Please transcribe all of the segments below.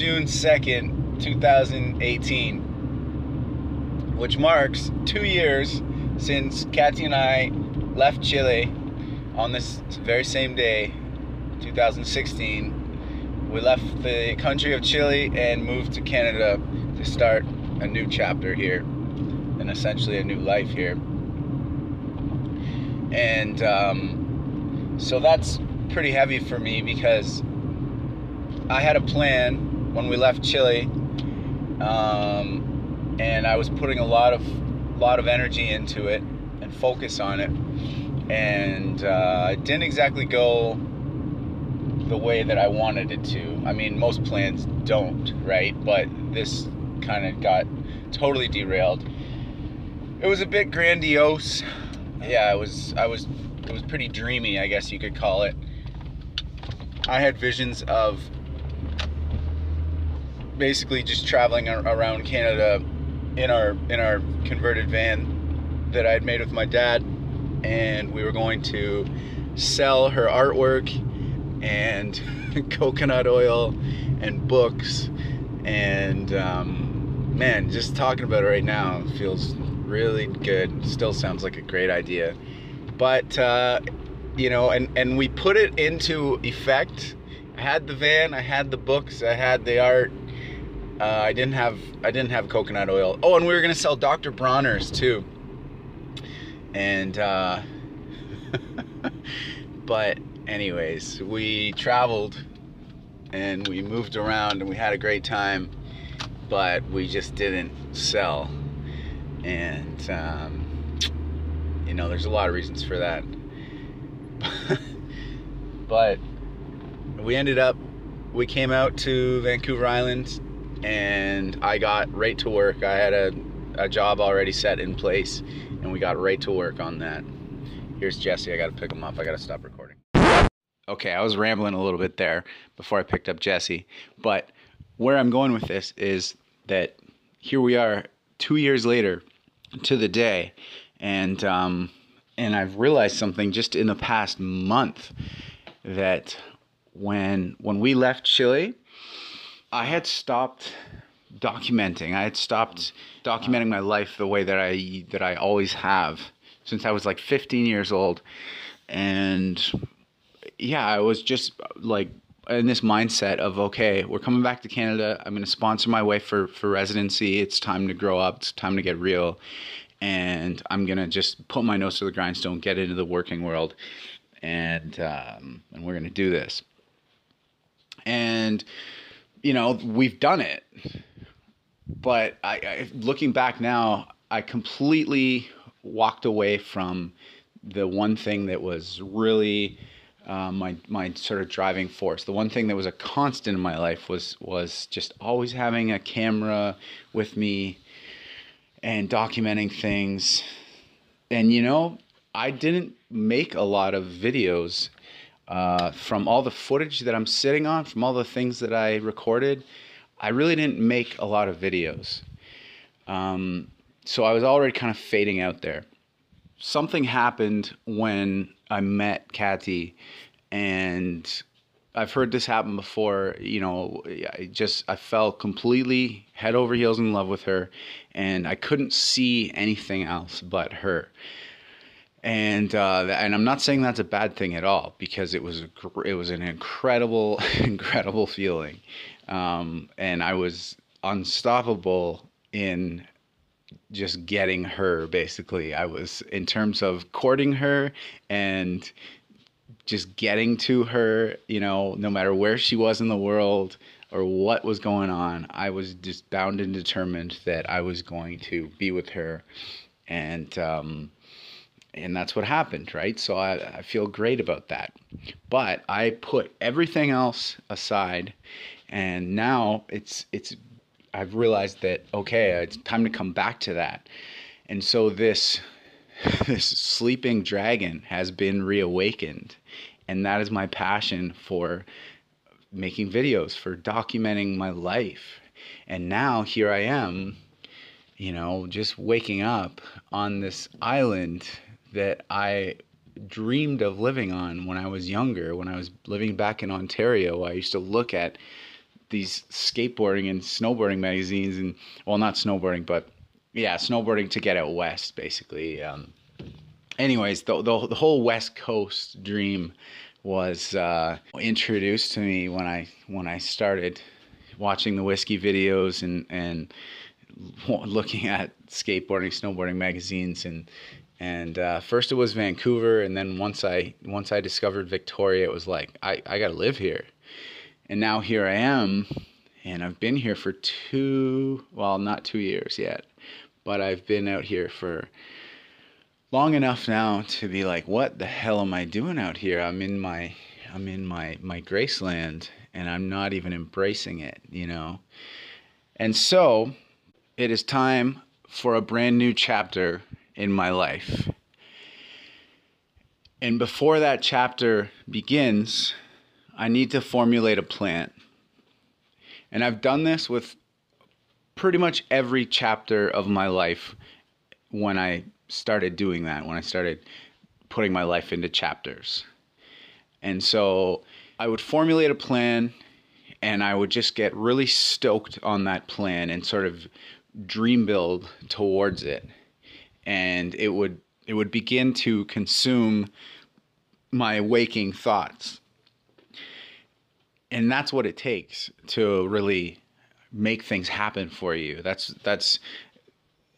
June 2nd, 2018, which marks two years since Kathy and I left Chile on this very same day, 2016. We left the country of Chile and moved to Canada to start a new chapter here and essentially a new life here. And um, so that's pretty heavy for me because I had a plan when we left Chile, um, and I was putting a lot of lot of energy into it and focus on it, and uh, it didn't exactly go the way that I wanted it to. I mean, most plans don't, right? But this kind of got totally derailed. It was a bit grandiose. Yeah, it was. I was. It was pretty dreamy, I guess you could call it. I had visions of basically just traveling around Canada in our in our converted van that I had made with my dad, and we were going to sell her artwork and coconut oil and books and um, man, just talking about it right now feels really good. Still sounds like a great idea, but uh, you know, and and we put it into effect. I had the van, I had the books, I had the art, uh, I didn't have I didn't have coconut oil. Oh, and we were gonna sell Dr. Bronner's too. And uh, but anyways, we traveled and we moved around and we had a great time, but we just didn't sell. And um, you know, there's a lot of reasons for that. but we ended up we came out to Vancouver Island and I got right to work. I had a, a job already set in place, and we got right to work on that. Here's Jesse. I got to pick him up. I got to stop recording. Okay, I was rambling a little bit there before I picked up Jesse, but where I'm going with this is that here we are, two years later, to the day, and um, and I've realized something just in the past month that when when we left Chile I had stopped documenting. I had stopped documenting my life the way that I that I always have since I was like 15 years old. And yeah, I was just like in this mindset of okay, we're coming back to Canada. I'm going to sponsor my way for for residency. It's time to grow up. It's time to get real. And I'm gonna just put my nose to the grindstone, get into the working world, and um, and we're gonna do this. And you know, we've done it. But I, I, looking back now, I completely walked away from the one thing that was really uh, my my sort of driving force. The one thing that was a constant in my life was was just always having a camera with me and documenting things. And you know, I didn't make a lot of videos uh, from all the footage that I'm sitting on, from all the things that I recorded, I really didn't make a lot of videos. Um, so I was already kind of fading out there. Something happened when I met Kathy, and I've heard this happen before. You know, I just I fell completely head over heels in love with her, and I couldn't see anything else but her and uh, and I'm not saying that's a bad thing at all because it was a, it was an incredible incredible feeling, um, and I was unstoppable in just getting her basically. I was in terms of courting her and just getting to her you know no matter where she was in the world or what was going on i was just bound and determined that i was going to be with her. And um, and that's what happened, right? So I, I feel great about that. But I put everything else aside, and now it's it's I've realized that okay, it's time to come back to that. And so this this sleeping dragon has been reawakened, and that is my passion for making videos, for documenting my life. And now here I am, you know, just waking up on this island that I dreamed of living on when I was younger. When I was living back in Ontario, I used to look at these skateboarding and snowboarding magazines, and well, not snowboarding, but yeah, snowboarding to get out west, basically. Um, anyways, the, the, the whole West Coast dream was uh, introduced to me when I when I started watching the whiskey videos and and looking at skateboarding, snowboarding magazines, and and uh, first it was Vancouver, and then once I once I discovered Victoria, it was like I I got to live here, and now here I am, and I've been here for two well not two years yet, but I've been out here for long enough now to be like, what the hell am I doing out here? I'm in my I'm in my my Graceland and I'm not even embracing it, you know. And so it is time for a brand new chapter in my life. And before that chapter begins, I need to formulate a plan. And I've done this with pretty much every chapter of my life when I started doing that, when I started putting my life into chapters. And so I would formulate a plan and I would just get really stoked on that plan and sort of dream build towards it. And it would it would begin to consume my waking thoughts. And that's what it takes to really make things happen for you. That's that's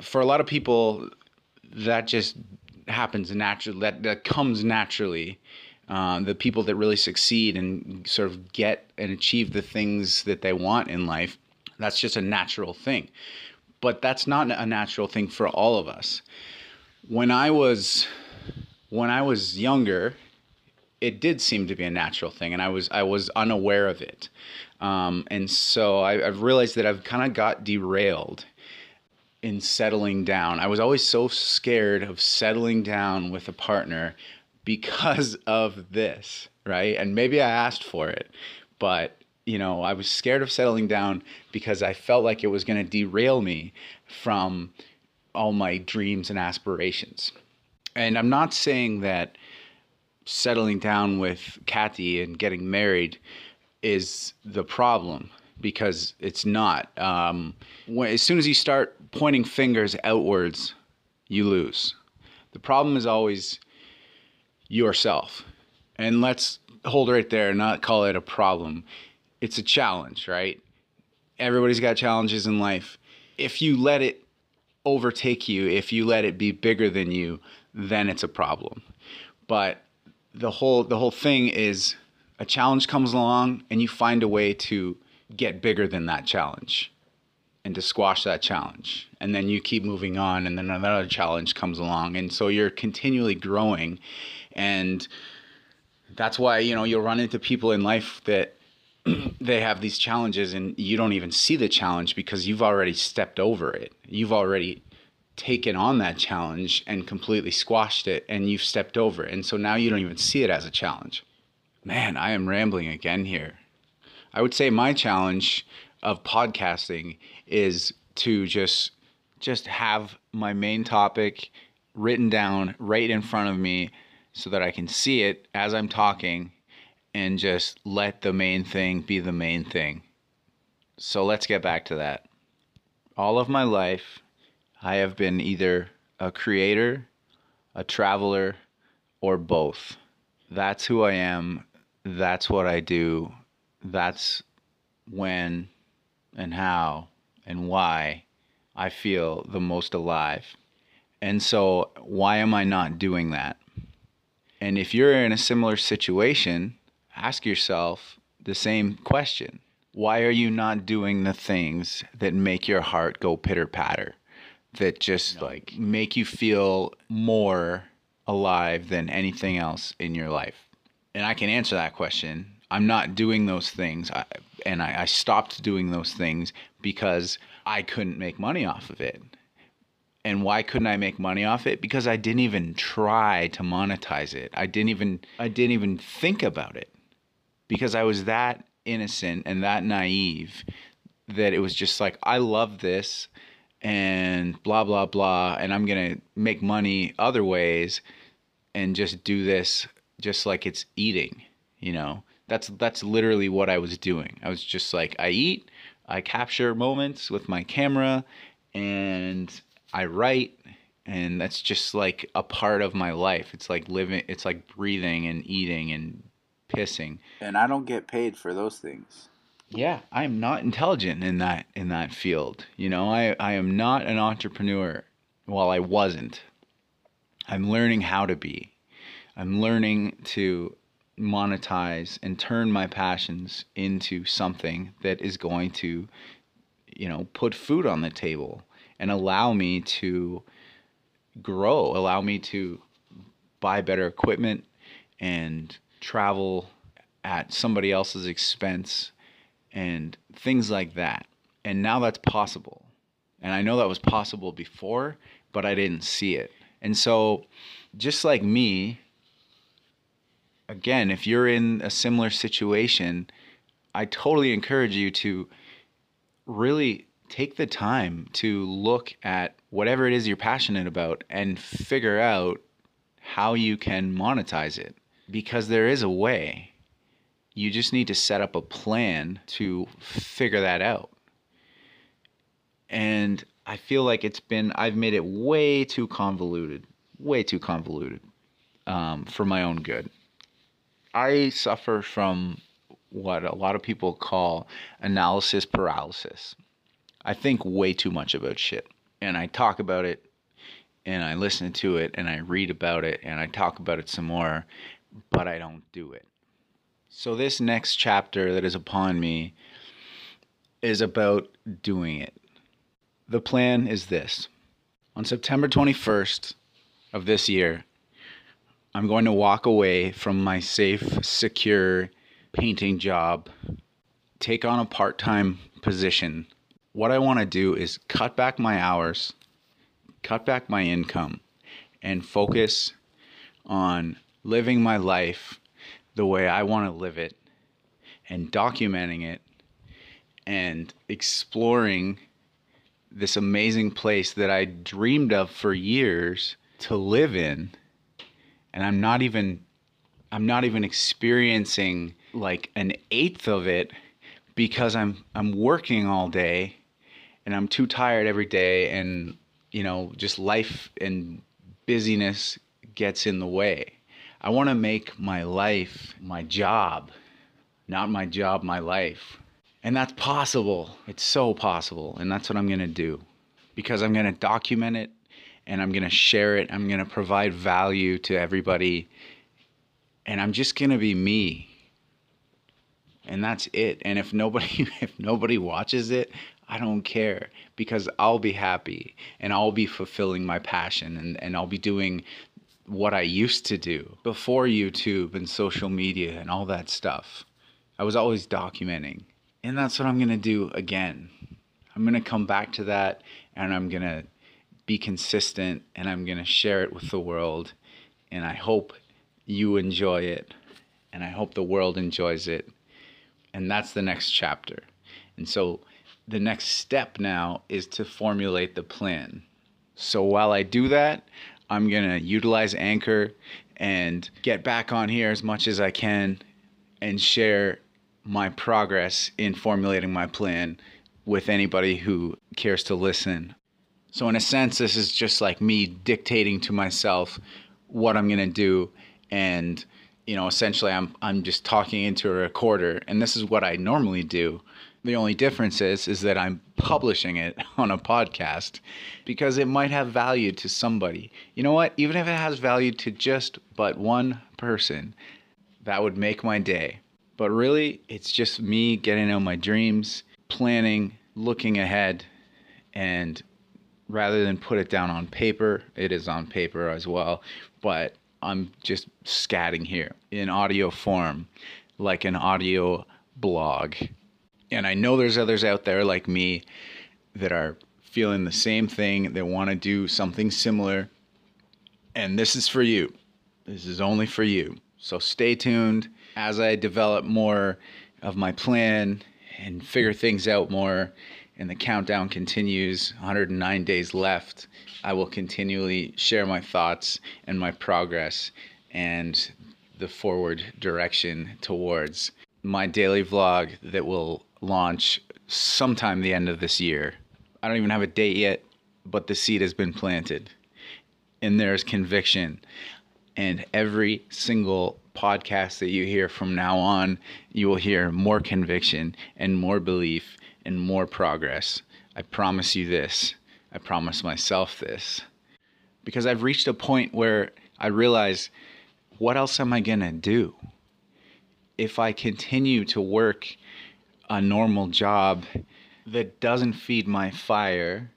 for a lot of people that just happens naturally. That that comes naturally. Uh, the people that really succeed and sort of get and achieve the things that they want in life, that's just a natural thing. But that's not a natural thing for all of us. When I was when I was younger, it did seem to be a natural thing, and I was I was unaware of it. Um, and so I, I've realized that I've kind of got derailed in settling down. I was always so scared of settling down with a partner because of this, right? And maybe I asked for it, but you know, I was scared of settling down because I felt like it was going to derail me from all my dreams and aspirations. And I'm not saying that settling down with Kathy and getting married is the problem because it's not. Um, when, as soon as you start pointing fingers outwards, you lose. The problem is always yourself. And let's hold right there and not call it a problem. It's a challenge, right? Everybody's got challenges in life. If you let it overtake you, if you let it be bigger than you, then it's a problem. But the whole the whole thing is a challenge comes along and you find a way to get bigger than that challenge and to squash that challenge. And then you keep moving on, and then another challenge comes along. And so you're continually growing. And that's why, you know, you'll run into people in life that they have these challenges and you don't even see the challenge because you've already stepped over it. You've already taken on that challenge and completely squashed it and you've stepped over it. And so now you don't even see it as a challenge. Man, I am rambling again here. I would say my challenge of podcasting is to just just have my main topic written down right in front of me so that I can see it as I'm talking and just let the main thing be the main thing. So let's get back to that. All of my life, I have been either a creator, a traveler, or both. That's who I am. That's what I do. That's when and how and why I feel the most alive. And so, why am I not doing that? And if you're in a similar situation, ask yourself the same question Why are you not doing the things that make your heart go pitter patter? That just no. like make you feel more alive than anything else in your life? And I can answer that question. I'm not doing those things. I, and I, I stopped doing those things because I couldn't make money off of it. And why couldn't I make money off it? Because I didn't even try to monetize it. I didn't even I didn't even think about it. Because I was that innocent and that naive that it was just like I love this and blah blah blah and I'm going to make money other ways and just do this just like it's eating, you know. That's that's literally what I was doing. I was just like I eat, I capture moments with my camera and I write and that's just like a part of my life. It's like living it's like breathing and eating and pissing. And I don't get paid for those things. Yeah, I'm not intelligent in that in that field. You know, I I am not an entrepreneur. Well, I wasn't. I'm learning how to be. I'm learning to monetize and turn my passions into something that is going to you know, put food on the table and allow me to grow, allow me to buy better equipment and travel at somebody else's expense and things like that. And now that's possible. And I know that was possible before, but I didn't see it. And so, just like me, again, if you're in a similar situation, I totally encourage you to really take the time to look at whatever it is you're passionate about and figure out how you can monetize it because there is a way. You just need to set up a plan to figure that out. And I feel like it's been, I've made it way too convoluted, way too convoluted um, for my own good. I suffer from what a lot of people call analysis paralysis. I think way too much about shit. And I talk about it and I listen to it and I read about it and I talk about it some more, but I don't do it. So, this next chapter that is upon me is about doing it. The plan is this on September 21st of this year, I'm going to walk away from my safe, secure painting job, take on a part time position. What I want to do is cut back my hours, cut back my income, and focus on living my life the way I want to live it and documenting it and exploring this amazing place that I dreamed of for years to live in and I'm not even I'm not even experiencing like an eighth of it because I'm I'm working all day and I'm too tired every day and you know just life and busyness gets in the way. I want to make my life my job, not my job my life. And that's possible. It's so possible. And that's what I'm going to do because I'm going to document it and I'm going to share it. I'm going to provide value to everybody. And I'm just going to be me. And that's it. And if nobody if nobody watches it, I don't care because I'll be happy and I'll be fulfilling my passion and, and I'll be doing what I used to do before YouTube and social media and all that stuff. I was always documenting. And that's what I'm going to do again. I'm going to come back to that and I'm going to be consistent and I'm going to share it with the world. And I hope you enjoy it and I hope the world enjoys it. And that's the next chapter. And so the next step now is to formulate the plan. So while I do that, I'm going to utilize Anchor and get back on here as much as I can and share my progress in formulating my plan with anybody who cares to listen. So, in a sense, this is just like me dictating to myself what I'm going to do. And, you know, essentially, I'm, I'm just talking into a recorder. And this is what I normally do. The only difference is, is that I'm publishing it on a podcast because it might have value to somebody. You know what? Even if it has value to just but one person, that would make my day. But really, it's just me getting out my dreams, planning, looking ahead, and rather than put it down on paper, it is on paper as well, but I'm just scatting here in audio form, like an audio blog. And I know there's others out there like me that are feeling the same thing, they want to do something similar. And this is for you. This is only for you. So stay tuned as I develop more of my plan and figure things out more and the countdown continues 109 days left i will continually share my thoughts and my progress and the forward direction towards my daily vlog that will launch sometime the end of this year i don't even have a date yet but the seed has been planted and there's conviction and every single podcast that you hear from now on, you will hear more conviction and more belief and more progress. I promise you this. I promise myself this. Because I've reached a point where I realize what else am I going to do? If I continue to work a normal job that doesn't feed my fire,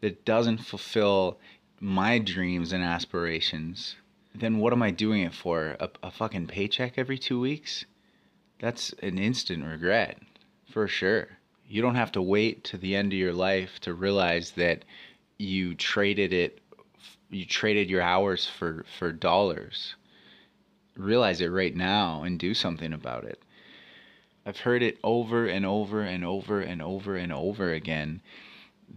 that doesn't fulfill my dreams and aspirations, then what am I doing it for? A, a fucking paycheck every two weeks? That's an instant regret, for sure. You don't have to wait to the end of your life to realize that you traded it, you traded your hours for, for dollars. Realize it right now and do something about it. I've heard it over and over and over and over and over again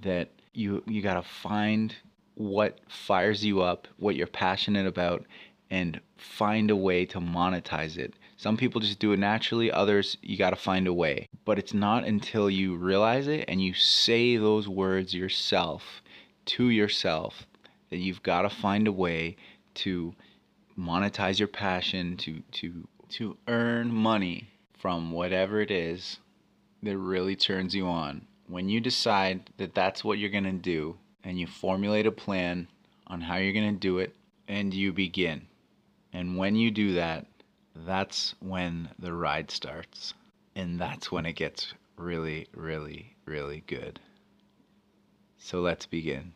that you you got to find what fires you up, what you're passionate about, and find a way to monetize it. Some people just do it naturally, others, you got to find a way. But it's not until you realize it and you say those words yourself to yourself that you've got to find a way to monetize your passion, to, to, to earn money from whatever it is that really turns you on. When you decide that that's what you're going to do, and you formulate a plan on how you're going to do it and you begin. And when you do that, that's when the ride starts. And that's when it gets really, really, really good. So let's begin.